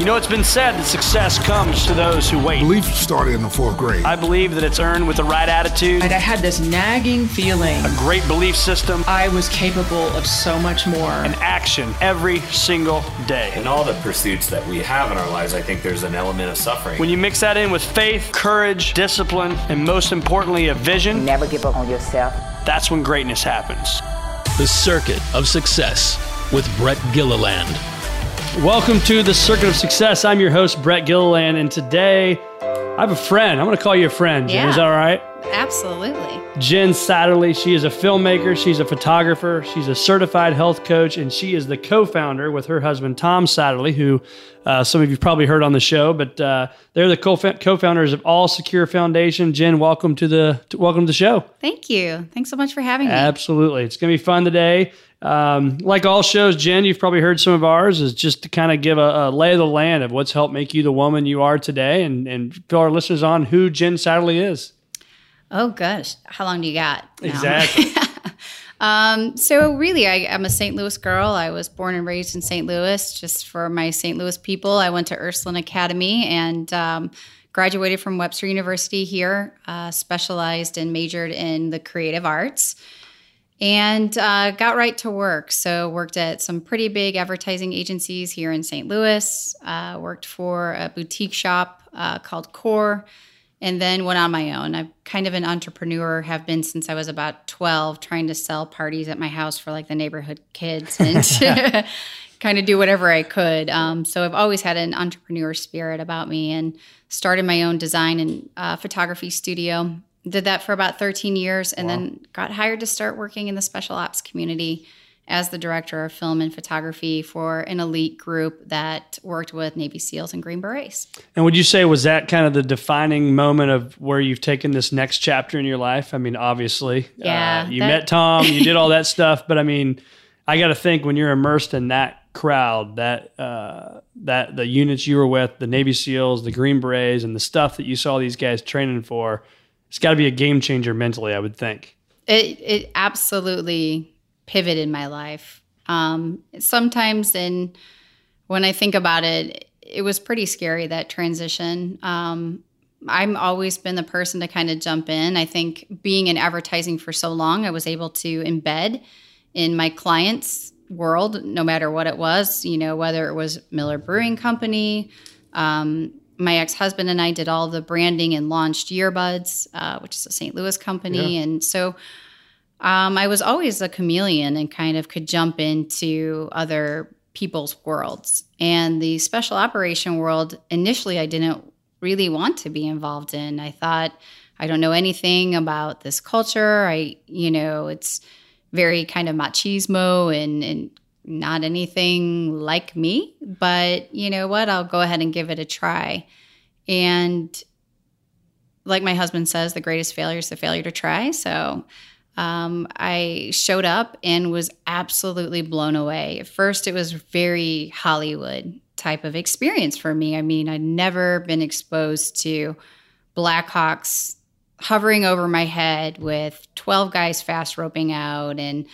You know, it's been said that success comes to those who wait. Belief started in the fourth grade. I believe that it's earned with the right attitude, And I had this nagging feeling a great belief system, I was capable of so much more. and action every single day. In all the pursuits that we have in our lives, I think there's an element of suffering. When you mix that in with faith, courage, discipline, and most importantly, a vision, Never give up on yourself. that's when greatness happens. The Circuit of Success with Brett Gilliland. Welcome to the Circuit of Success. I'm your host, Brett Gilliland, and today I have a friend. I'm going to call you a friend, Jen. Yeah. Is that all right? Absolutely. Jen Satterly. She is a filmmaker, she's a photographer, she's a certified health coach, and she is the co founder with her husband, Tom Satterly, who uh, some of you've probably heard on the show, but uh, they're the co founders of All Secure Foundation. Jen, welcome to the to, welcome to the show. Thank you. Thanks so much for having me. Absolutely. It's going to be fun today. Um, like all shows, Jen, you've probably heard some of ours, is just to kind of give a, a lay of the land of what's helped make you the woman you are today and, and fill our listeners on who Jen Satterly is. Oh gosh, how long do you got? No. Exactly. Um, so really, I, I'm a St. Louis girl. I was born and raised in St. Louis. Just for my St. Louis people, I went to Ursuline Academy and um, graduated from Webster University here. Uh, specialized and majored in the creative arts. And uh, got right to work. So worked at some pretty big advertising agencies here in St. Louis. Uh, worked for a boutique shop uh, called Core, and then went on my own. I'm kind of an entrepreneur. Have been since I was about 12, trying to sell parties at my house for like the neighborhood kids and. kind of do whatever I could. Um, so I've always had an entrepreneur spirit about me and started my own design and uh, photography studio. Did that for about 13 years and then got hired to start working in the special ops community as the director of film and photography for an elite group that worked with Navy SEALs and Green Berets. And would you say was that kind of the defining moment of where you've taken this next chapter in your life? I mean, obviously, Yeah, uh, you that- met Tom, you did all that stuff, but I mean, I got to think when you're immersed in that crowd, that uh, that the units you were with, the Navy SEALs, the Green Berets, and the stuff that you saw these guys training for, it's got to be a game changer mentally, I would think. It it absolutely pivoted my life. Um, sometimes, in when I think about it, it was pretty scary that transition. Um, I'm always been the person to kind of jump in. I think being in advertising for so long, I was able to embed in my clients' world, no matter what it was. You know, whether it was Miller Brewing Company. Um, my ex-husband and I did all the branding and launched Earbuds, uh, which is a St. Louis company, and so um, I was always a chameleon and kind of could jump into other people's worlds. And the special operation world, initially, I didn't really want to be involved in. I thought, I don't know anything about this culture. I, you know, it's very kind of machismo and, and not anything like me. But you know what? I'll go ahead and give it a try. And like my husband says, the greatest failure is the failure to try. So um, I showed up and was absolutely blown away. At first, it was very Hollywood type of experience for me. I mean, I'd never been exposed to Blackhawks hovering over my head with 12 guys fast roping out and,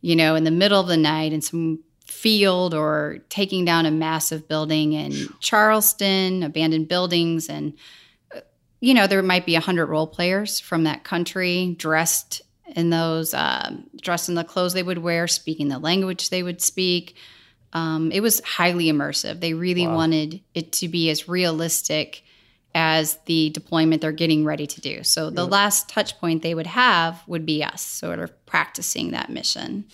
you know, in the middle of the night in some field or taking down a massive building in Charleston, abandoned buildings. And, uh, you know, there might be 100 role players from that country dressed in those, um, dressed in the clothes they would wear, speaking the language they would speak. Um, it was highly immersive. They really wanted it to be as realistic as the deployment they're getting ready to do. So the last touch point they would have would be us, sort of practicing that mission.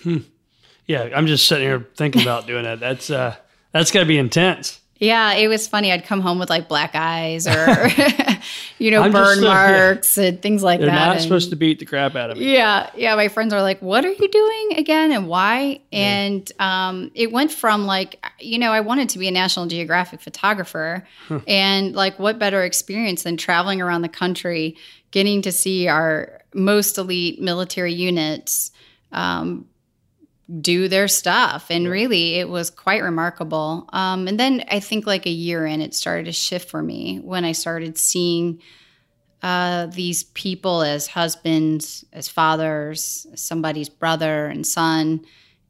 Yeah, I'm just sitting here thinking about doing that. That's uh, that's got to be intense. Yeah, it was funny. I'd come home with like black eyes or, you know, I'm burn uh, yeah. marks and things like They're that. not And- supposed to beat the crap out of me. Yeah, yeah. My friends are like, "What are you doing again, and why?" And um, it went from like, you know, I wanted to be a National Geographic photographer, and like, what better experience than traveling around the country, getting to see our most elite military units, um, do their stuff. And really, it was quite remarkable. Um, and then I think like a year in, it started to shift for me when I started seeing uh, these people as husbands, as fathers, somebody's brother and son.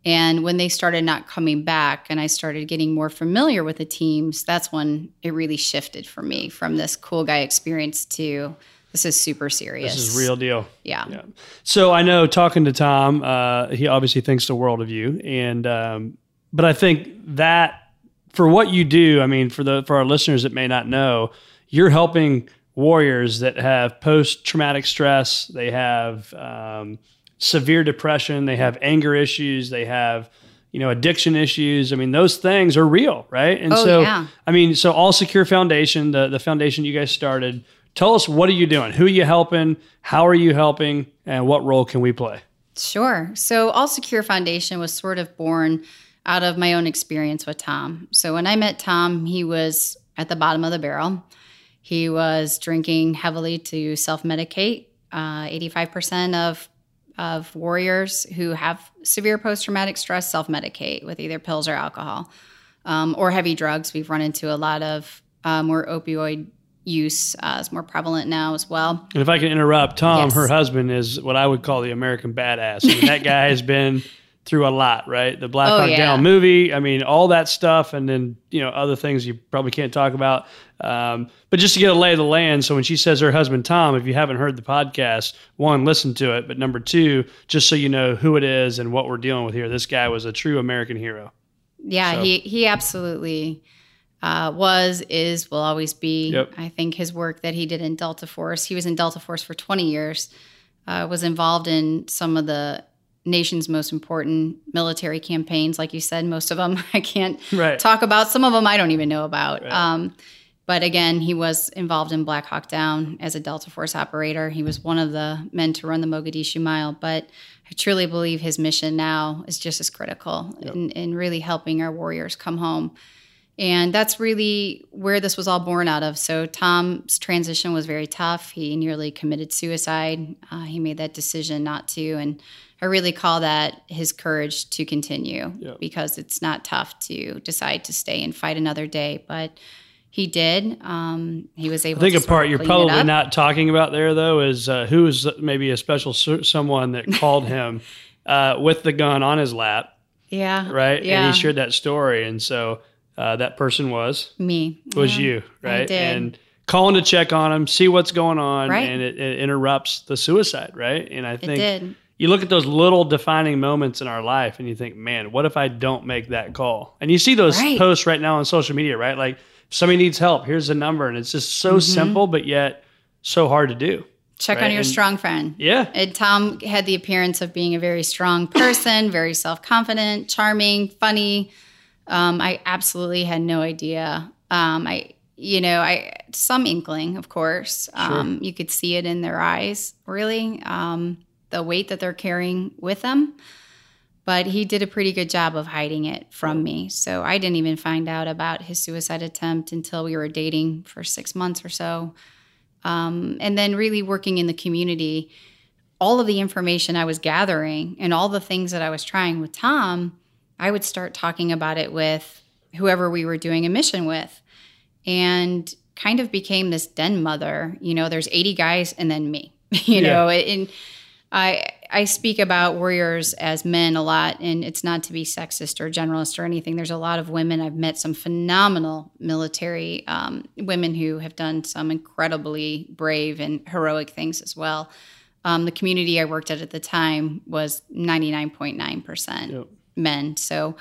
And when they started not coming back and I started getting more familiar with the teams, that's when it really shifted for me from this cool guy experience to this is super serious. This is real deal. Yeah. Yeah. So I know talking to Tom, uh, he obviously thinks the world of you, and um, but I think that for what you do, I mean, for the for our listeners that may not know, you're helping warriors that have post traumatic stress, they have um, severe depression, they have anger issues, they have you know addiction issues. I mean, those things are real, right? And Oh, so yeah. I mean, so All Secure Foundation, the the foundation you guys started. Tell us what are you doing? Who are you helping? How are you helping? And what role can we play? Sure. So, All Secure Foundation was sort of born out of my own experience with Tom. So, when I met Tom, he was at the bottom of the barrel. He was drinking heavily to self medicate. Uh, 85% of of warriors who have severe post traumatic stress self medicate with either pills or alcohol um, or heavy drugs. We've run into a lot of uh, more opioid use uh, is more prevalent now as well. And if I can interrupt, Tom, Yes. her husband is what I would call the American badass. I mean, that guy has been through a lot, right? The Black Oh, Hawk yeah. Down movie. I mean, all that stuff, and then you know other things you probably can't talk about. Um, but just to get a lay of the land, so when she says her husband Tom, if you haven't heard the podcast, one, listen to it. But number two, just so you know who it is and what we're dealing with here, this guy was a true American hero. Yeah, So- he he absolutely uh, was, is, will always be. Yep. I think his work that he did in Delta Force, he was in Delta Force for 20 years, uh, was involved in some of the nation's most important military campaigns. Like you said, most of them I can't Right. talk about. Some of them I don't even know about. Right. Um, but again, he was involved in Black Hawk Down as a Delta Force operator. He was one of the men to run the Mogadishu Mile. But I truly believe his mission now is just as critical in, in really helping our warriors come home. And that's really where this was all born out of. So Tom's transition was very tough. He nearly committed suicide. Uh, he made that decision not to. And I really call that his courage to continue Yep. because it's not tough to decide to stay and fight another day. But he did. Um, he was able I think to a part you're probably not talking about there, though, is uh, who is maybe a special someone that called him uh, with the gun on his lap, Yeah. right? Yeah. And he shared that story, and so uh, that person was Me. was Yeah. you, right? And calling to check on him, see what's going on, Right. and it, it interrupts the suicide, right? And I think you look at those little defining moments in our life and you think, man, what if I don't make that call? And you see those Right. posts right now on social media, right? Like somebody needs help, here's the number. And it's just so Mm-hmm. simple, but yet so hard to do. Check Right, on your and- strong friend. Yeah. And Tom had the appearance of being a very strong person, very self confident, charming, funny. Um, I absolutely had no idea. Um, I, you know, I some inkling, of course. Um, You could see it in their eyes, really, um, the weight that they're carrying with them. But he did a pretty good job of hiding it from me. So I didn't even find out about his suicide attempt until we were dating for six months or so. Um, and then really working in the community, all of the information I was gathering and all the things that I was trying with Tom, I would start talking about it with whoever we were doing a mission with. And kind of became this den mother. You know, there's 80 guys and then me. you Yeah. know, and I I speak about warriors as men a lot, and it's not to be sexist or generalist or anything. There's a lot of women. I've met some phenomenal military um, women who have done some incredibly brave and heroic things as well. Um, the community I worked at at the time was 99.9% Yep. Men. So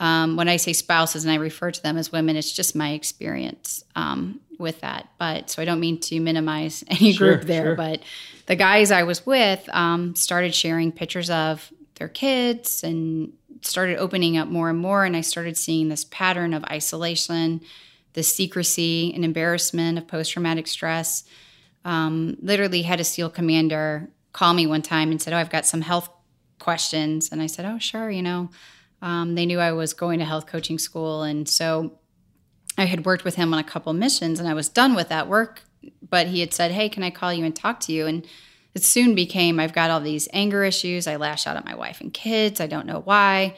um, when I say spouses and I refer to them as women, it's just my experience um, with that. But so I don't mean to minimize any Sure, group there, sure. but the guys I was with um, started sharing pictures of their kids and started opening up more and more. And I started seeing this pattern of isolation, the secrecy and embarrassment of post traumatic stress. Um, literally had a SEAL commander call me one time and said, Oh, I've got some health questions. And I said, Oh, sure, you know. Um, they knew I was going to health coaching school. And so I had worked with him on a couple missions and I was done with that work. But he had said, Hey, can I call you and talk to you? And it soon became I've got all these anger issues. I lash out at my wife and kids. I don't know why.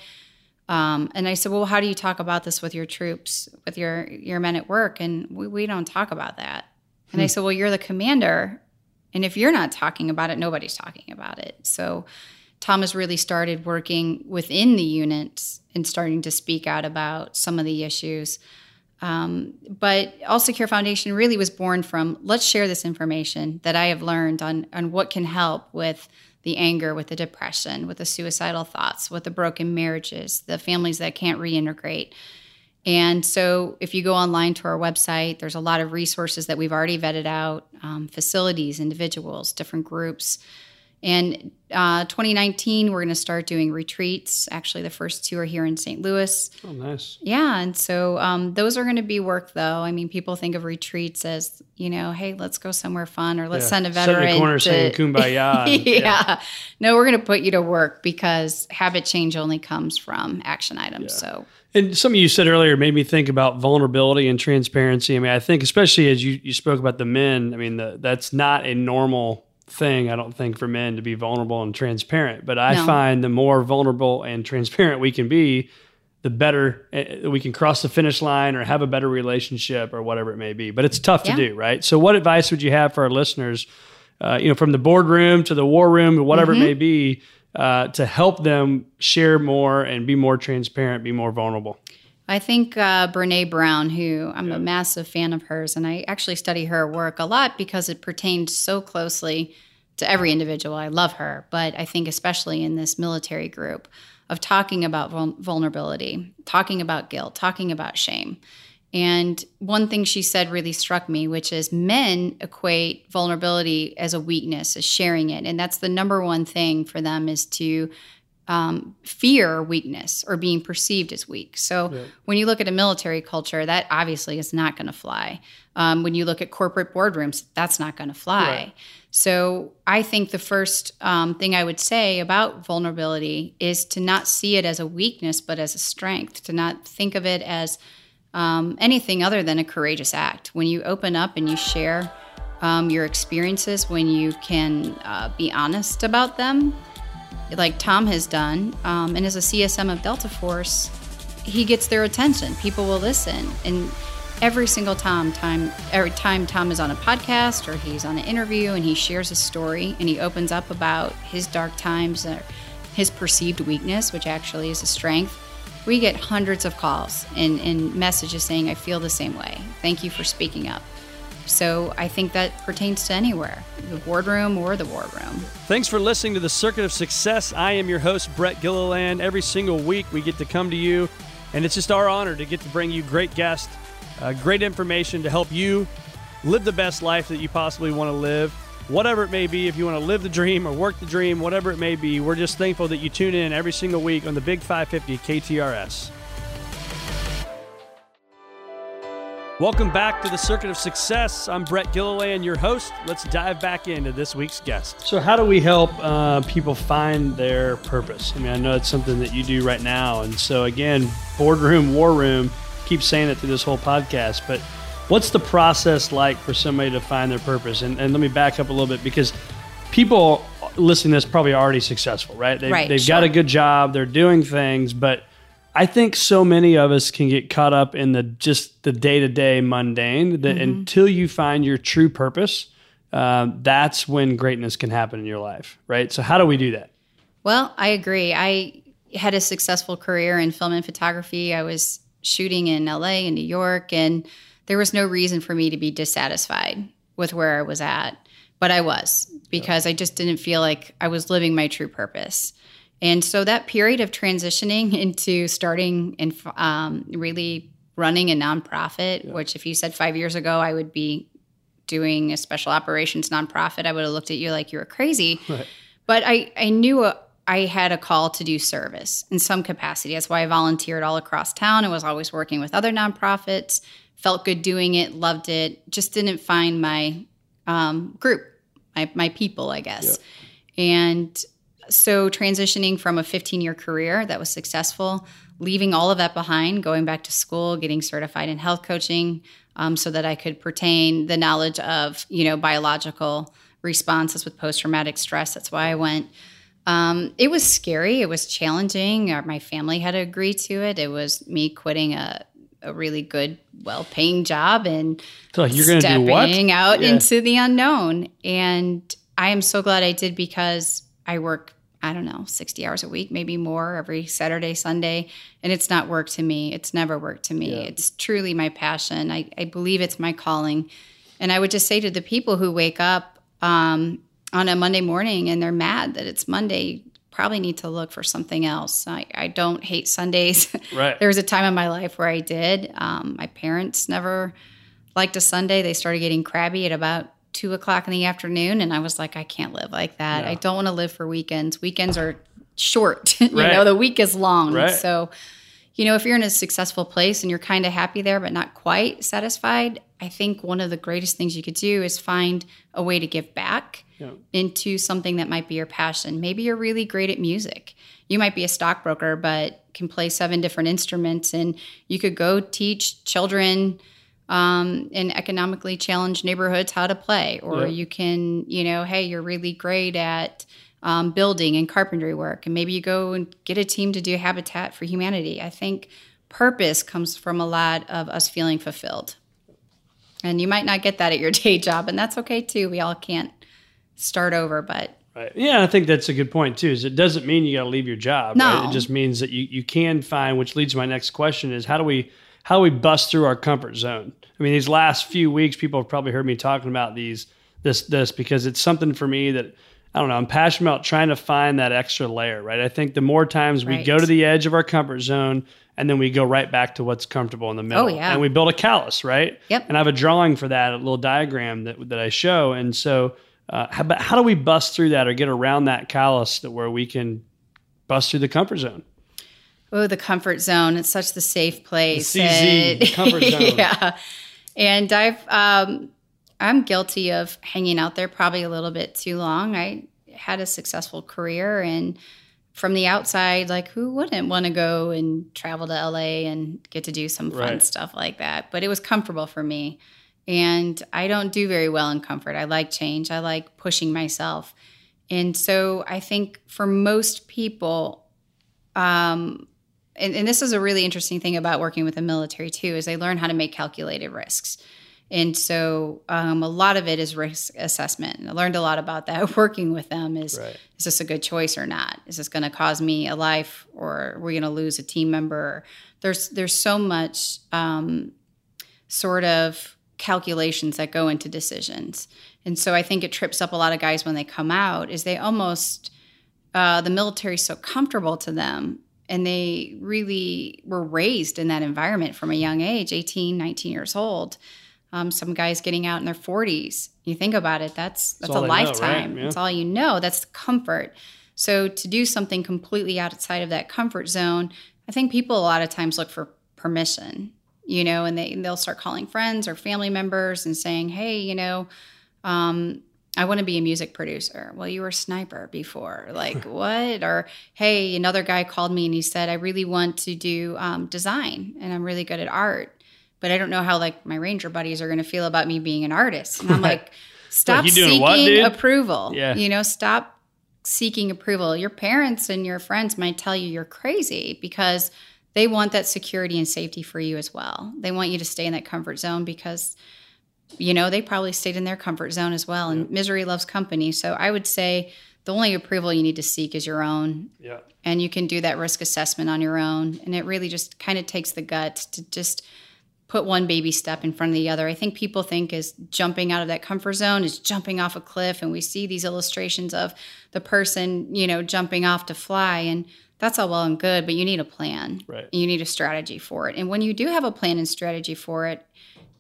Um, and I said, well, how do you talk about this with your troops, with your your men at work? And we, we don't talk about that. And I said, well, you're the commander, and if you're not talking about it, nobody's talking about it. So Thomas really started working within the units and starting to speak out about some of the issues. Um, but All Secure Foundation really was born from let's share this information that I have learned on on what can help with the anger, with the depression, with the suicidal thoughts, with the broken marriages, the families that can't reintegrate. And so, if you go online to our website, there's a lot of resources that we've already vetted out um, facilities, individuals, different groups. And uh, 2019, we're going to start doing retreats. Actually, the first two are here in St. Louis. Oh, nice. Yeah. And so um, those are going to be work, though. I mean, people think of retreats as, you know, hey, let's go somewhere fun or let's Yeah. send a Sit in the veteran. corner to- saying kumbaya and- yeah. yeah. No, we're going to put you to work because habit change only comes from action items. So, And something you said earlier made me think about vulnerability and transparency. I mean, I think especially as you, you spoke about the men, I mean, the, that's not a normal thing, I don't think, for men to be vulnerable and transparent. But I No. find the more vulnerable and transparent we can be, the better uh, we can cross the finish line or have a better relationship or whatever it may be. But it's tough to do, right? So, what advice would you have for our listeners, uh, you know, from the boardroom to the war room to whatever Mm-hmm. it may be, uh, to help them share more and be more transparent, be more vulnerable? I think uh, Brene Brown, who I'm a massive fan of hers, and I actually study her work a lot because it pertains so closely to every individual. I love her, but I think especially in this military group of talking about vul- vulnerability, talking about guilt, talking about shame. And one thing she said really struck me, which is men equate vulnerability as a weakness, as sharing it. And that's the number one thing for them is to um, fear weakness or being perceived as weak. So when you look at a military culture, that obviously is not going to fly. Um, when you look at corporate boardrooms, that's not going to fly. Right. So I think the first um, thing I would say about vulnerability is to not see it as a weakness, but as a strength. To not think of it as um, anything other than a courageous act. When you open up and you share um, your experiences, when you can uh, be honest about them, like Tom has done, um, and as a CSM of Delta Force, he gets their attention. People will listen, and every single time, time every time Tom is on a podcast or he's on an interview and he shares a story and he opens up about his dark times or his perceived weakness, which actually is a strength. We get hundreds of calls and, and messages saying, I feel the same way. Thank you for speaking up. So I think that pertains to anywhere, the boardroom or the war room. Thanks for listening to the Circuit of Success. I am your host, Brett Gilliland. Every single week, we get to come to you, and it's just our honor to get to bring you great guests, uh, great information to help you live the best life that you possibly want to live. Whatever it may be, if you want to live the dream or work the dream, whatever it may be, we're just thankful that you tune in every single week on the Big 550 KTRS. Welcome back to the Circuit of Success. I'm Brett Gilliland, your host. Let's dive back into this week's guest. So, how do we help uh, people find their purpose? I mean, I know it's something that you do right now. And so, again, boardroom, war room, keep saying it through this whole podcast. But what's the process like for somebody to find their purpose? And, and let me back up a little bit because people listening to this probably already successful, right? They've, Right, they've got a good job, they're doing things, but I think so many of us can get caught up in the just the day to day mundane that Mm-hmm. until you find your true purpose, um, that's when greatness can happen in your life, right? So how do we do that? Well, I agree. I had a successful career in film and photography. I was shooting in LA and New York, and there was no reason for me to be dissatisfied with where I was at. But I was because I just didn't feel like I was living my true purpose. And so that period of transitioning into starting and um, really running a nonprofit, which if you said five years ago I would be doing a special operations nonprofit, I would have looked at you like you were crazy. But I, I knew a, I had a call to do service in some capacity. That's why I volunteered all across town and was always working with other nonprofits. Felt good doing it, loved it. Just didn't find my um, group, my, my people, I guess. And so transitioning from a 15 year career that was successful, leaving all of that behind, going back to school, getting certified in health coaching, um, so that I could pertain the knowledge of you know biological responses with post traumatic stress. That's why I went. Um, it was scary. It was challenging. My family had to agree to it. It was me quitting a, a really good, well paying job and So you're going to do what? stepping out Yeah. into the unknown. And I am so glad I did because I work, I don't know, 60 hours a week, maybe more every Saturday, Sunday. And it's not work to me. It's never work to me. It's truly my passion. I, I believe it's my calling. And I would just say to the people who wake up um, on a Monday morning and they're mad that it's Monday, probably need to look for something else. I, I don't hate Sundays. Right. there was a time in my life where I did. Um, my parents never liked a Sunday. They started getting crabby at about two o'clock in the afternoon, and I was like, I can't live like that. I don't want to live for weekends. Weekends are short. you Right. know, the week is long. Right. So, you know, if you're in a successful place and you're kind of happy there, but not quite satisfied, I think one of the greatest things you could do is find a way to give back Yeah. into something that might be your passion. Maybe you're really great at music. You might be a stockbroker, but can play seven different instruments, and you could go teach children um, in economically challenged neighborhoods how to play. Or you can, you know, hey, you're really great at um, building and carpentry work, and maybe you go and get a team to do Habitat for Humanity. I think purpose comes from a lot of us feeling fulfilled. And you might not get that at your day job, and that's okay too. We all can't start over, but Right. Yeah, I think that's a good point too. Is it doesn't mean you got to leave your job. No. Right? It just means that you, you can find, which leads to my next question: is how do we how do we bust through our comfort zone? I mean, these last few weeks, people have probably heard me talking about these this this because it's something for me that I don't know. I'm passionate about trying to find that extra layer. Right. I think the more times we go to the edge of our comfort zone and then we go right back to what's comfortable in the middle. Oh, yeah. And we build a callus, right? Yep. And I have a drawing for that, a little diagram that that I show. And so, uh, how, but how do we bust through that or get around that callus that where we can bust through the comfort zone? Oh, the comfort zone. It's such the safe place. The CZ, And- comfort zone. yeah. And I've um I'm guilty of hanging out there probably a little bit too long. I had a successful career and from the outside, like who wouldn't want to go and travel to LA and get to do some fun Right. stuff like that? But it was comfortable for me. And I don't do very well in comfort. I like change. I like pushing myself. And so I think for most people, um, and, and this is a really interesting thing about working with the military too, is they learn how to make calculated risks. And so um, a lot of it is risk assessment. And I learned a lot about that working with them is Right. is this a good choice or not? Is this going to cause me a life or we're going to lose a team member? There's there's so much um, sort of calculations that go into decisions. And so I think it trips up a lot of guys when they come out is they almost uh, the military is so comfortable to them and they really were raised in that environment from a young age 18 19 years old. Um, some guys getting out in their 40s you think about it that's that's all a they know, right? lifetime. Yeah. that's all you know. That's comfort. So to do something completely outside of that comfort zone i think people a lot of times look for permission you know and they they'll start calling friends or family members and saying hey you know um, I want to be a music producer. Well, you were a sniper before. Like, what? Or, hey, another guy called me and he said, I really want to do um, design and I'm really good at art, but I don't know how like my ranger buddies are going to feel about me being an artist. And I'm like, stop doing seeking what, approval. Yeah. You know, stop seeking approval. Your parents and your friends might tell you you're crazy because they want that security and safety for you as well. They want you to stay in that comfort zone because you know, they probably stayed in their comfort zone as well. And misery loves company. So I would say the only approval you need to seek is your own. Yeah. And you can do that risk assessment on your own. And it really just kind of takes the guts to just put one baby step in front of the other. I think people think is jumping out of that comfort zone is jumping off a cliff. And we see these illustrations of the person, you know, jumping off to fly. And that's all well and good, but you need a plan. Right. You need a strategy for it. And when you do have a plan and strategy for it,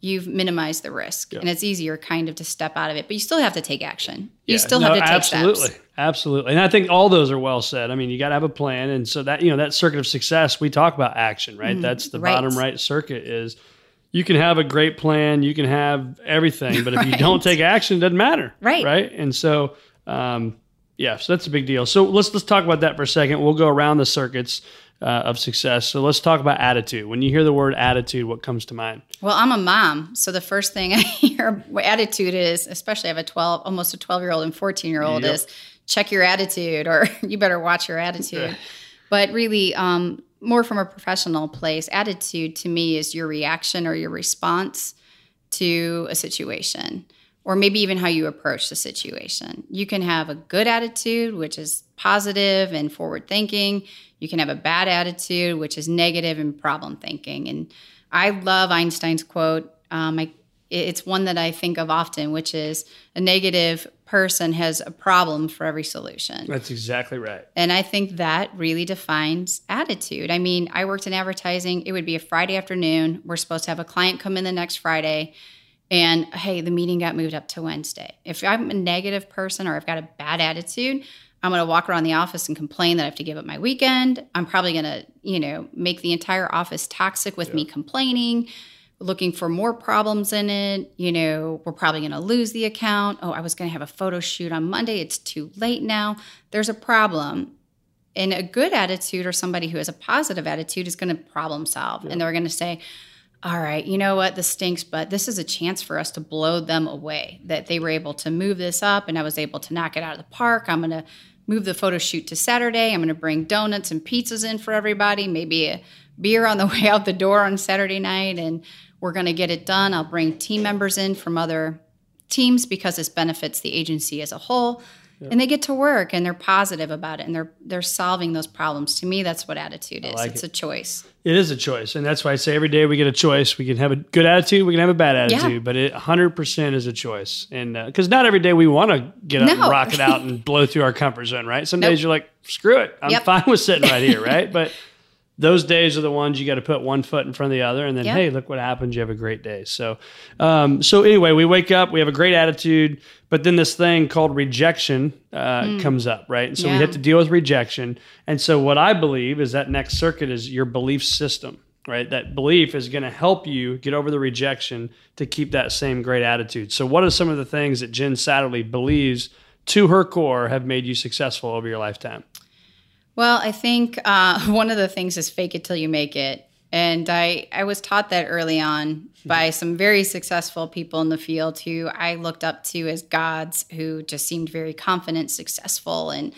you've minimized the risk and it's easier kind of to step out of it but you still have to take action you Yeah, still no, have to take absolutely, steps absolutely, and I think all those are well said. I mean, you got to have a plan, and so that you know that circuit of success we talk about action, right? That's the right. bottom right circuit is. You can have a great plan, you can have everything, but if you don't take action, it doesn't matter, Right. Right, and so. Um, yeah, so that's a big deal. So let's let's talk about that for a second. We'll go around the circuits. Uh, of success. So let's talk about attitude. When you hear the word attitude, what comes to mind? Well, I'm a mom, so the first thing I hear attitude is, especially I have a 12, almost a 12 year old and 14 year old, Yep. is check your attitude or you better watch your attitude. but really, um, more from a professional place, attitude to me is your reaction or your response to a situation, or maybe even how you approach the situation. You can have a good attitude, which is positive and forward thinking. You can have a bad attitude, which is negative and problem thinking. And I love Einstein's quote. Um, I, it's one that I think of often, which is a negative person has a problem for every solution. That's exactly right. And I think that really defines attitude. I mean, I worked in advertising. It would be a Friday afternoon. We're supposed to have a client come in the next Friday. And hey, the meeting got moved up to Wednesday. If I'm a negative person or I've got a bad attitude, I'm going to walk around the office and complain that I have to give up my weekend. I'm probably going to, you know, make the entire office toxic with me complaining, looking for more problems in it. You know, we're probably going to lose the account. Oh, I was going to have a photo shoot on Monday. It's too late now. There's a problem. And a good attitude or somebody who has a positive attitude is going to problem solve. And they're going to say, all right, you know what? This stinks, but this is a chance for us to blow them away. That they were able to move this up and I was able to knock it out of the park. I'm going to move the photo shoot to Saturday. I'm going to bring donuts and pizzas in for everybody, maybe a beer on the way out the door on Saturday night, and we're going to get it done. I'll bring team members in from other teams because this benefits the agency as a whole. And they get to work and they're positive about it and they're they're solving those problems. To me, that's what attitude is. like it's it. a choice. It is a choice, and that's why I say every day we get a choice. We can have a good attitude, we can have a bad attitude, Yeah. but it 100% is a choice. And uh, because not every day we want to get up and rock it out and blow through our comfort zone, right? Some Nope. days you're like, screw it, I'm Yep. fine with sitting right here, right? But those days are the ones you got to put one foot in front of the other, and then Yep. hey, look what happens. You have a great day. So, um, so anyway, we wake up, we have a great attitude, but then this thing called rejection uh, comes up, right? And so we Hmm. Have to deal with rejection. And so what I believe is that next circuit is your belief system, right? That belief is going to help you get over the rejection to keep that same great attitude. So what are some of the things that Jen Satterly believes to her core have made you successful over your lifetime? Well, I think uh, one of the things is fake it till you make it. And I, I was taught that early on by some very successful people in the field who I looked up to as gods who just seemed very confident, successful, and,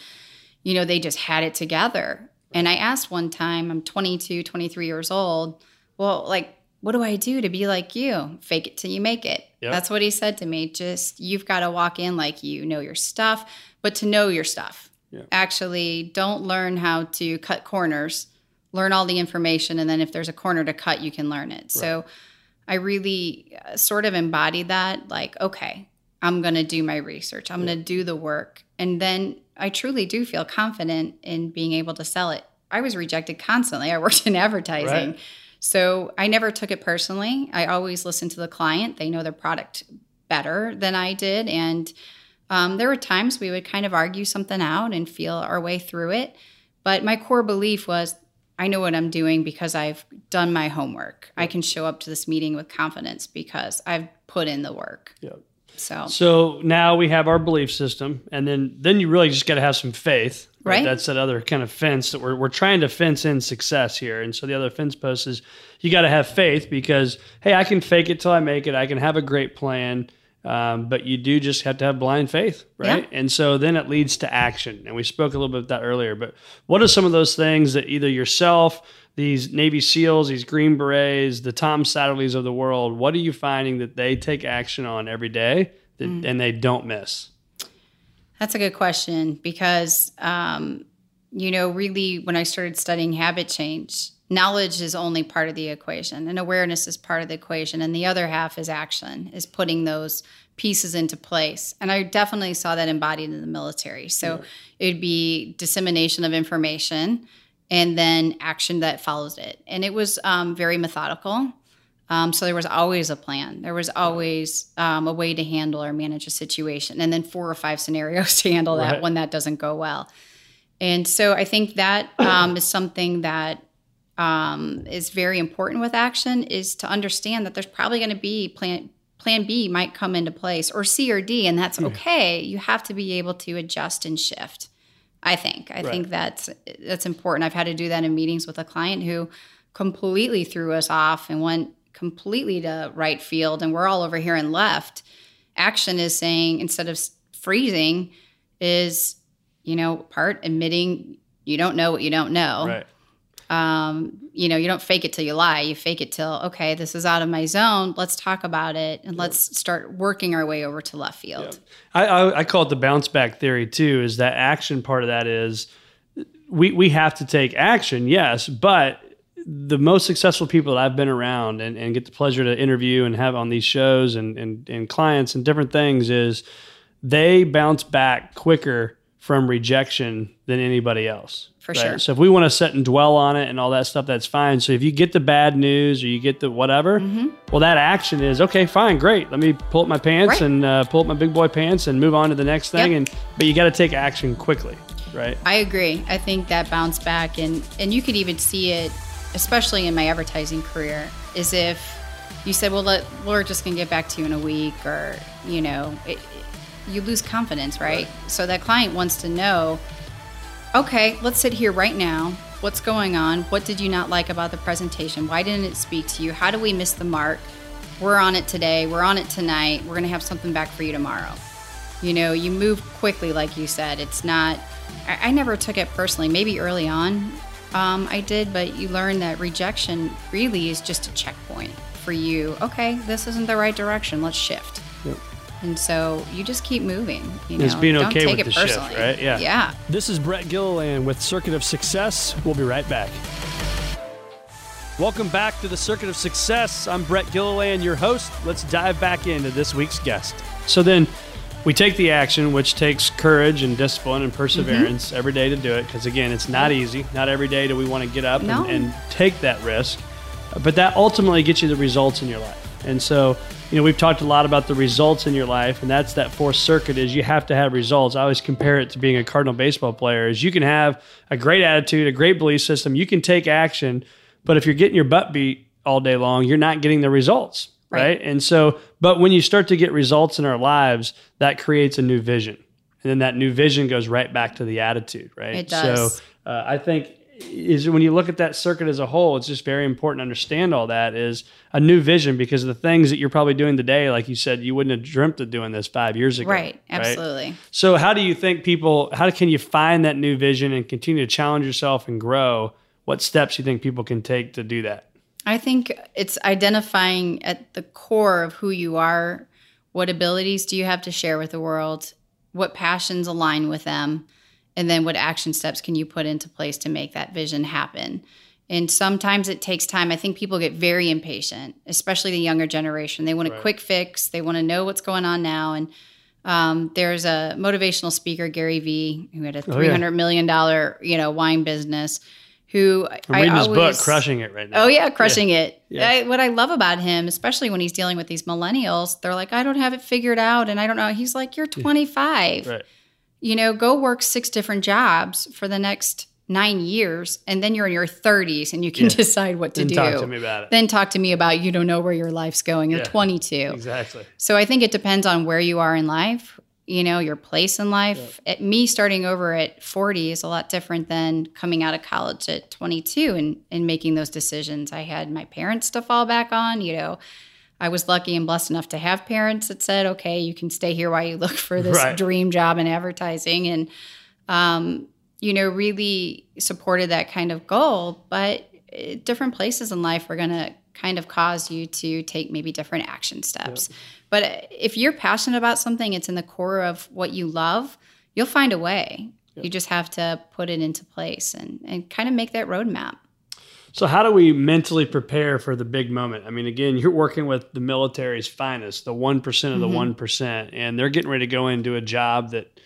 you know, they just had it together. And I asked one time, I'm 22, 23 years old, well, like, what do I do to be like you? Fake it till you make it. Yep. That's what he said to me. Just, you've got to walk in like you know your stuff, but to know your stuff actually don't learn how to cut corners. Learn all the information and then if there's a corner to cut you can learn it. So i really uh, sort of embodied that like okay i'm going to do my research. I'm going to do the work. And then i truly do feel confident in being able to sell it. I was rejected constantly. I worked in advertising. Right. so i never took it personally. I always listened to the client. They know their product better than i did. And um, there were times we would kind of argue something out and feel our way through it. But my core belief was I know what I'm doing because I've done my homework. I can show up to this meeting with confidence because I've put in the work. Yep. So, So now we have our belief system, and then then you really just got to have some faith. Right. That's that other kind of fence that we're we're trying to fence in success here. And so the other fence post is you got to have faith because hey, I can fake it till I make it. I can have a great plan. Um, but you do just have to have blind faith, right? Yeah. And so then it leads to action. And we spoke a little bit about that earlier. But what are some of those things that either yourself, these Navy SEALs, these Green Berets, the Tom Satterlys of the world, what are you finding that they take action on every day that, and they don't miss? That's a good question because, um, you know, really when I started studying habit change, knowledge is only part of the equation and awareness is part of the equation. And the other half is action, is putting those pieces into place. And I definitely saw that embodied in the military. So it'd be dissemination of information and then action that follows it. And it was um, very methodical. Um, so there was always a plan. There was always um, a way to handle or manage a situation, and then four or five scenarios to handle that when that doesn't go well. And so I think that um, is something that um, is very important with action is to understand that there's probably going to be plan plan B might come into place or C or D, and that's okay. You have to be able to adjust and shift. I think. I think that's that's important. I've had to do that in meetings with a client who completely threw us off and went completely to right field and we're all over here and left. Action is saying instead of freezing is you know, part admitting you don't know what you don't know Right. Um, you know, you don't fake it till you lie. You fake it till, okay, this is out of my zone. Let's talk about it and let's start working our way over to left field. I, I, I call it the bounce back theory too. Is that action part of that is we we have to take action, yes, but the most successful people that I've been around and, and get the pleasure to interview and have on these shows and, and, and clients and different things is they bounce back quicker from rejection than anybody else. For sure. So if we want to sit and dwell on it and all that stuff, that's fine. So if you get the bad news or you get the whatever, Mm-hmm. well, that action is okay, fine, great. Let me pull up my pants Right. and uh, pull up my big boy pants and move on to the next thing. Yep. And but you got to take action quickly, right? I agree. I think that bounce back and and you could even see it, especially in my advertising career, is if you said, "Well, let, we're just going to get back to you in a week," or you know, it, you lose confidence, right? So that client wants to know, okay, let's sit here right now. What's going on? What did you not like about the presentation? Why didn't it speak to you? How do we miss the mark? We're on it today. We're on it tonight. We're going to have something back for you tomorrow. You know, you move quickly, like you said. It's not, I, I never took it personally. Maybe early on um, I did, but you learn that rejection really is just a checkpoint for you. Okay, this isn't the right direction. Let's shift. And so you just keep moving. You know, It's being don't okay take with it the shift, personally. right? Yeah. Yeah. This is Brett Gilliland with Circuit of Success. We'll be right back. Welcome back to the Circuit of Success. I'm Brett Gilliland, your host. Let's dive back into this week's guest. So then we take the action, which takes courage and discipline and perseverance Mm-hmm. every day to do it. Because again, it's not easy. Not every day do we want to get up No. and, and take that risk. But that ultimately gets you the results in your life. And so, you know, we've talked a lot about the results in your life, and that's that fourth circuit is you have to have results. I always compare it to being a Cardinal baseball player is you can have a great attitude, a great belief system, you can take action, but if you're getting your butt beat all day long, you're not getting the results. Right. Right. And so, but when you start to get results in our lives, that creates a new vision. And then that new vision goes right back to the attitude, right? It does. So uh, I think is when you look at that circuit as a whole, it's just very important to understand all that is a new vision because of the things that you're probably doing today, like you said, you wouldn't have dreamt of doing this five years ago. Right. Absolutely. So how do you think people how can you find that new vision and continue to challenge yourself and grow? What steps do you think people can take to do that? I think it's identifying at the core of who you are. What abilities do you have to share with the world? What passions align with them? And then what action steps can you put into place to make that vision happen? And sometimes it takes time. I think people get very impatient, especially the younger generation. They want a quick fix, they want to know what's going on now. And um, there's a motivational speaker, Gary Vee, who had a Oh, three hundred million dollar, you know, wine business. Who I'm I reading his book, Crushing It right now. Oh yeah, crushing it. Yeah. I, what I love about him, especially when he's dealing with these millennials, they're like, I don't have it figured out, and I don't know. He's like, you're 25. Right. You know, go work six different jobs for the next nine years, and then you're in your 30s, and you can Yeah. decide what to Then do. talk to me about it. Then talk to me about you don't know where your life's going. You're Yeah. 22. Exactly. So I think it depends on where you are in life, you know, your place in life. At me starting over at 40 is a lot different than coming out of college at 22 and, and making those decisions. I had my parents to fall back on, you know. I was lucky and blessed enough to have parents that said, okay, you can stay here while you look for this Right. dream job in advertising. And, um, you know, really supported that kind of goal. But uh, different places in life are going to kind of cause you to take maybe different action steps. But uh, if you're passionate about something, it's in the core of what you love, you'll find a way. You just have to put it into place and, and kind of make that roadmap. So, how do we mentally prepare for the big moment? I mean, again, you're working with the military's finest, the 1% of Mm-hmm. the one and they're getting ready to go into a job that,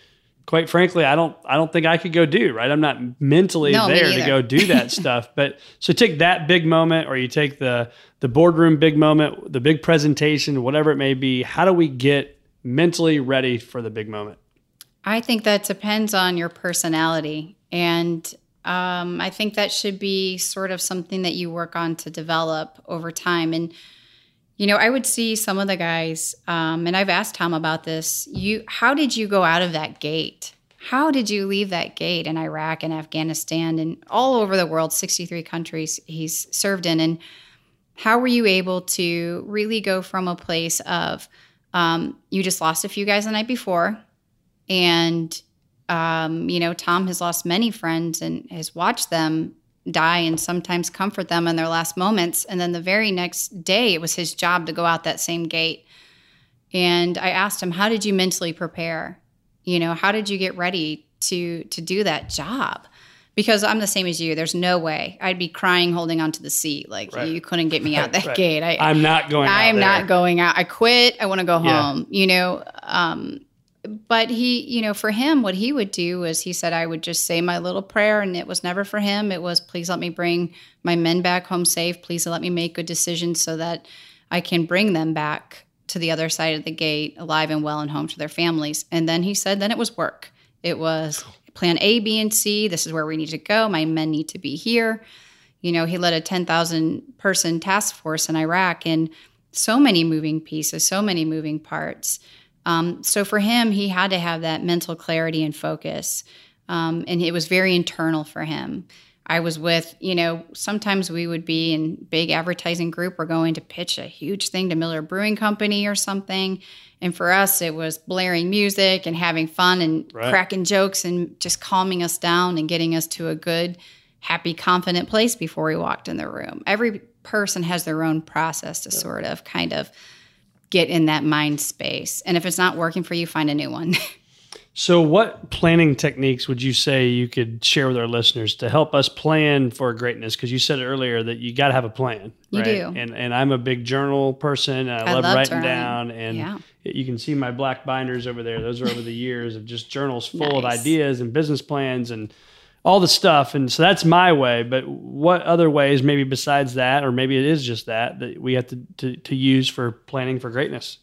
quite frankly, I don't, I don't think I could go do. Right? I'm not mentally No, there to go do that stuff. But so take that big moment, or you take the the boardroom big moment, the big presentation, whatever it may be. How do we get mentally ready for the big moment? I think that depends on your personality. And um, I think that should be sort of something that you work on to develop over time. And, you know, I would see some of the guys, um, and I've asked Tom about this. You, how did you go out of that gate? how did you leave that gate in Iraq and Afghanistan and all over the world, 63 countries he's served in? And how were you able to really go from a place of um, you just lost a few guys the night before, and um, you know Tom has lost many friends and has watched them die and sometimes comfort them in their last moments, and then the very next day it was his job to go out that same gate. And I asked him, "How did you mentally prepare? You know, how did you get ready to to do that job?" because I'm the same as you. There's no way I'd be crying holding onto the seat. Like Right. you couldn't get me out that Right. gate. I, I'm not going. I out am there. not going out. I quit. I want to go Yeah. home. You know. Um, but he, you know, for him, what he would do is he said, I would just say my little prayer, and it was never for him. It was, please let me bring my men back home safe. Please let me make good decisions so that I can bring them back to the other side of the gate, alive and well, and home to their families. And then he said, then it was work. It was plan A, B, and C. This is where we need to go. My men need to be here. You know, he led a 10,000 person task force in Iraq and so many moving pieces, so many moving parts. Um, so for him, he had to have that mental clarity and focus. Um, and it was very internal for him. I was with, you know, sometimes we would be in big advertising group. We're going to pitch a huge thing to Miller Brewing Company or something. And for us, it was blaring music and having fun and Right. cracking jokes and just calming us down and getting us to a good, happy, confident place before we walked in the room. Every person has their own process to sort of kind of get in that mind space. And if it's not working for you, find a new one. So, what planning techniques would you say you could share with our listeners to help us plan for greatness? Because you said earlier that you got to have a plan. You right? do. And and I'm a big journal person. And I, I love, love writing journaling. down. And Yeah. you can see my black binders over there. Those are over the years of just journals full of ideas and business plans and all the stuff. And so that's my way. But what other ways, maybe besides that, or maybe it is just that, that we have to, to, to use for planning for greatness?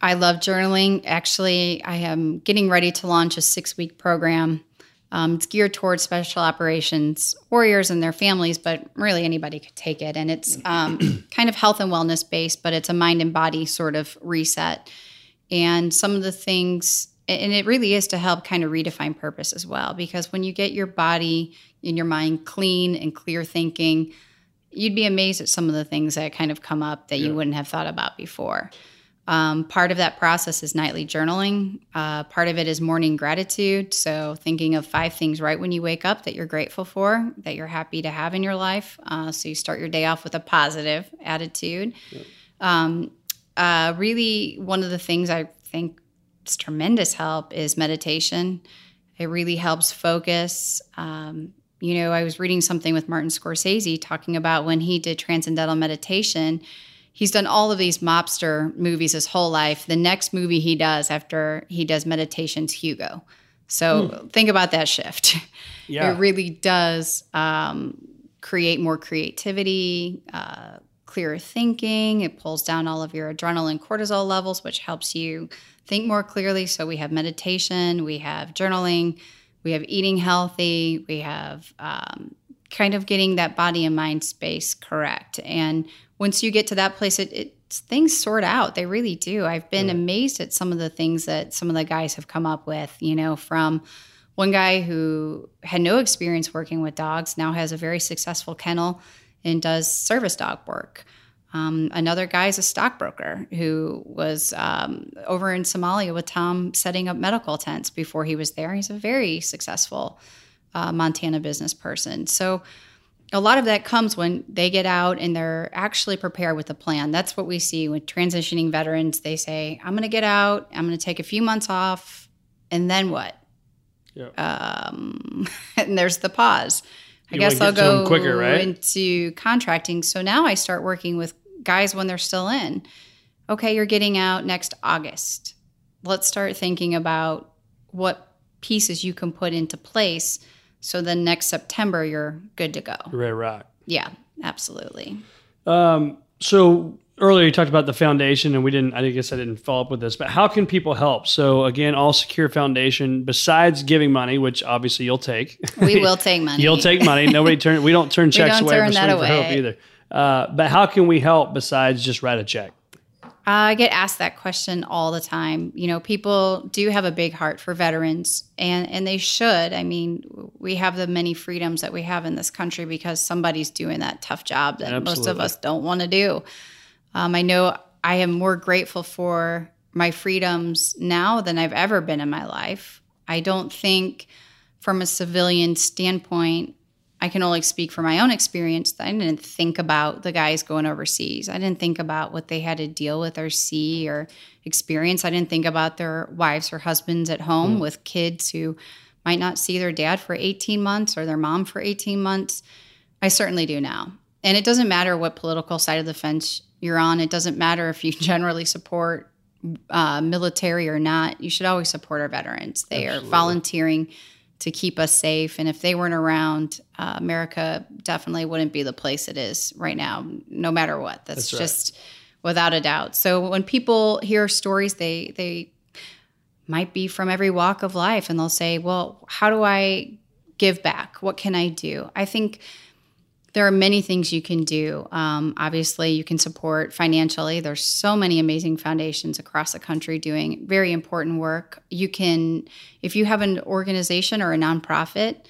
I love journaling. Actually, I am getting ready to launch a six week program. Um, it's geared towards special operations warriors and their families, but really anybody could take it. And it's um, kind of health and wellness based, but it's a mind and body sort of reset. And some of the things, and it really is to help kind of redefine purpose as well, because when you get your body and your mind clean and clear thinking, you'd be amazed at some of the things that kind of come up that you wouldn't have thought about before. Um, part of that process is nightly journaling. Uh, part of it is morning gratitude. So, thinking of five things right when you wake up that you're grateful for, that you're happy to have in your life. Uh, so, you start your day off with a positive attitude. Um, uh, really, one of the things I think tremendous help is meditation. It really helps focus. Um, you know, I was reading something with Martin Scorsese talking about when he did transcendental meditation. He's done all of these mobster movies his whole life. The next movie he does after he does meditation's Hugo. So think about that shift. Yeah. It really does um, create more creativity, uh, clearer thinking. It pulls down all of your adrenaline cortisol levels, which helps you think more clearly. So we have meditation, we have journaling, we have eating healthy, we have um, kind of getting that body and mind space correct. And once you get to that place, it, it things sort out. They really do. I've been amazed at some of the things that some of the guys have come up with. You know, from one guy who had no experience working with dogs now has a very successful kennel and does service dog work. Um, another guy is a stockbroker who was um, over in Somalia with Tom setting up medical tents before he was there. He's a very successful uh, Montana business person. So a lot of that comes when they get out and they're actually prepared with a plan. That's what we see with transitioning veterans. They say, I'm going to get out, I'm going to take a few months off, and then what? Yep. Um, and there's the pause. I You guess I'll get to 'em go quicker, right? into contracting. So now I start working with guys when they're still in. Okay, you're getting out next August. Let's start thinking about what pieces you can put into place so then next September you're good to go. Red Rock. Yeah, absolutely. Um, so earlier you talked about the foundation, and we didn't. I guess I didn't follow up with this, but how can people help? So again, All Secure Foundation. Besides giving money, which obviously you'll take, We will take money. you'll take money. Nobody turn. We don't turn checks we don't away turn for that Swing for Hope away. either. Uh, but how can we help besides just write a check? I get asked that question all the time. You know, people do have a big heart for veterans, and and they should. I mean, we have the many freedoms that we have in this country because somebody's doing that tough job that most of us don't want to do. Um, I know I am more grateful for my freedoms now than I've ever been in my life. I don't think, from a civilian standpoint, I can only speak for my own experience. I didn't think about the guys going overseas. I didn't think about what they had to deal with or see or experience. I didn't think about their wives or husbands at home with kids who might not see their dad for 18 months or their mom for 18 months. I certainly do now. And it doesn't matter what political side of the fence you're on. It doesn't matter if you generally support uh, military or not. You should always support our veterans. They are volunteering to keep us safe. And if they weren't around, uh, America definitely wouldn't be the place it is right now, no matter what. That's, That's right. just without a doubt. So when people hear stories, they they might be from every walk of life, and they'll say, "Well, how do I give back? What can I do?" I think there are many things you can do. Um, obviously, you can support financially. There's so many amazing foundations across the country doing very important work. You can, if you have an organization or a nonprofit,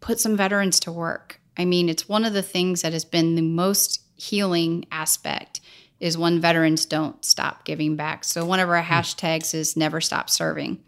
put some veterans to work. I mean, it's one of the things that has been the most healing aspect is when veterans don't stop giving back. So one of our hashtags is never stop serving.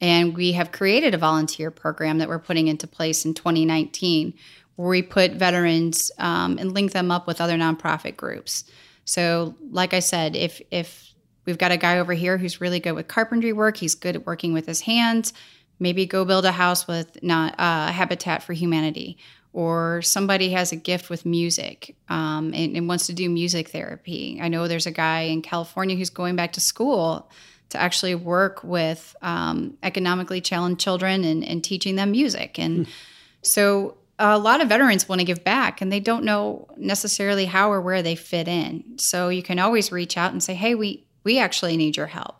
And we have created a volunteer program that we're putting into place in 2019 where we put veterans um, and link them up with other nonprofit groups. So, like I said, if if we've got a guy over here who's really good with carpentry work, he's good at working with his hands. Maybe go build a house with not uh, Habitat for Humanity, or somebody has a gift with music um, and, and wants to do music therapy. I know there's a guy in California who's going back to school to actually work with um, economically challenged children and, and teaching them music. And so a lot of veterans want to give back and they don't know necessarily how or where they fit in. So you can always reach out and say, "Hey, we we actually need your help."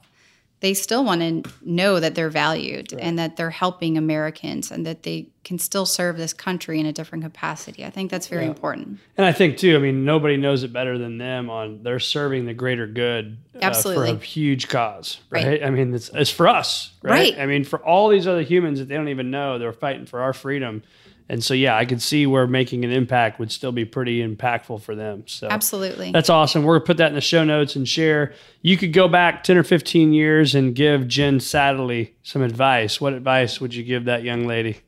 They still want to know that they're valued and that they're helping Americans and that they can still serve this country in a different capacity. I think that's very important. And I think too, I mean, nobody knows it better than them on they're serving the greater good uh, Absolutely. for a huge cause, right? Right. I mean, it's, it's for us, right? Right. I mean, for all these other humans that they don't even know, they're fighting for our freedom. And so, yeah, I could see where making an impact would still be pretty impactful for them. So Absolutely. that's awesome. We're gonna put that in the show notes and share. You could go back ten or fifteen years and give Jen Satterly some advice. What advice would you give that young lady?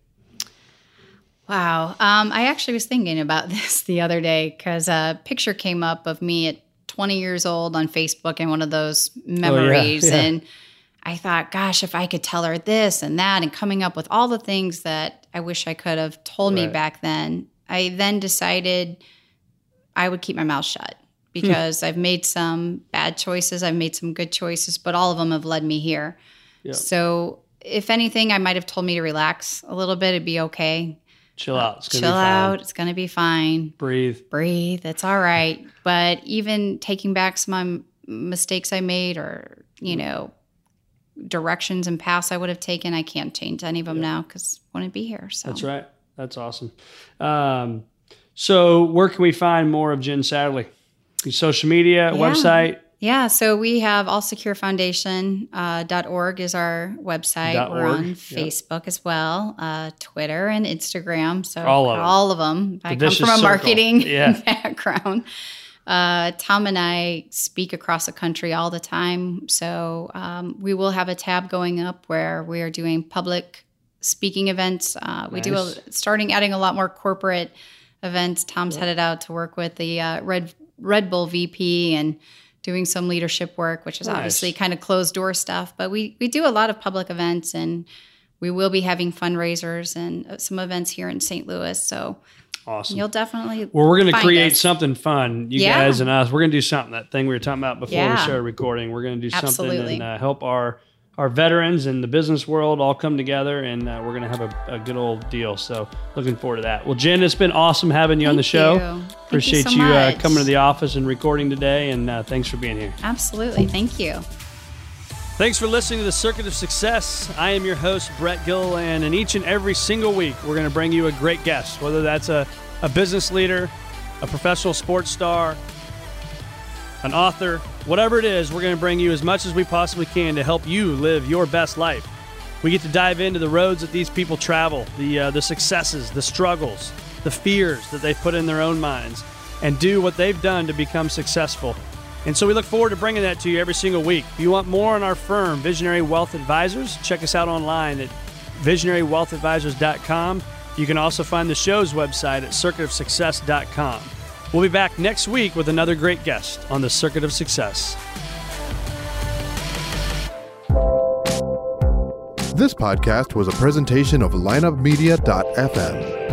Wow. Um, I actually was thinking about this the other day because a picture came up of me at 20 years old on Facebook in one of those memories. yeah. And I thought, gosh, if I could tell her this and that, and coming up with all the things that I wish I could have told me back then, I then decided I would keep my mouth shut hmm. because I've made some bad choices, I've made some good choices, but all of them have led me here. So, if anything, I might have told me to relax a little bit, it'd be okay Chill uh, out. It's chill be fine. out. It's going to be fine. Breathe. Breathe. It's all right. But even taking back some mistakes I made or, you mm. know, directions and paths I would have taken, I can't change any of them now because I wouldn't be here. So That's right. That's awesome. Um, so, where can we find more of Jen Satterly? Social media, Yeah. website. Yeah, so we have allsecurefoundation.org uh, is our website. We're on yep. Facebook as well, uh, Twitter and Instagram. So All of them. all of them. I come from a circle. marketing Yeah. background. Uh, Tom and I speak across the country all the time. So um, we will have a tab going up where we are doing public speaking events. Uh, we do a, starting adding a lot more corporate events. Tom's headed out to work with the uh, Red Red Bull VP and doing some leadership work, which is Nice. obviously kind of closed door stuff. But we we do a lot of public events, and we will be having fundraisers and uh, some events here in St. Louis. So Awesome. you'll definitely Well, we're going to create us. something fun, you Yeah. guys and us. We're going to do something. That thing we were talking about before we started recording. We're going to do something and uh, help our our veterans and the business world all come together, and uh, we're going to have a, a good old deal. So, looking forward to that. Well, Jen, it's been awesome having you on the show. you. Thank you Appreciate so you, uh, coming to the office and recording today, and uh, thanks for being here. Absolutely. Thank you. Thanks for listening to the Circuit of Success. I am your host, Brett Gilliland, and each and every single week, we're going to bring you a great guest, whether that's a, a business leader, a professional sports star, an author, whatever it is, we're going to bring you as much as we possibly can to help you live your best life. We get to dive into the roads that these people travel, the uh, the successes, the struggles, the fears that they've put in their own minds, and do what they've done to become successful. And so we look forward to bringing that to you every single week. If you want more on our firm, Visionary Wealth Advisors, check us out online at visionarywealthadvisors.com. You can also find the show's website at circuitofsuccess.com. We'll be back next week with another great guest on the Circuit of Success. This podcast was a presentation of lineupmedia.fm.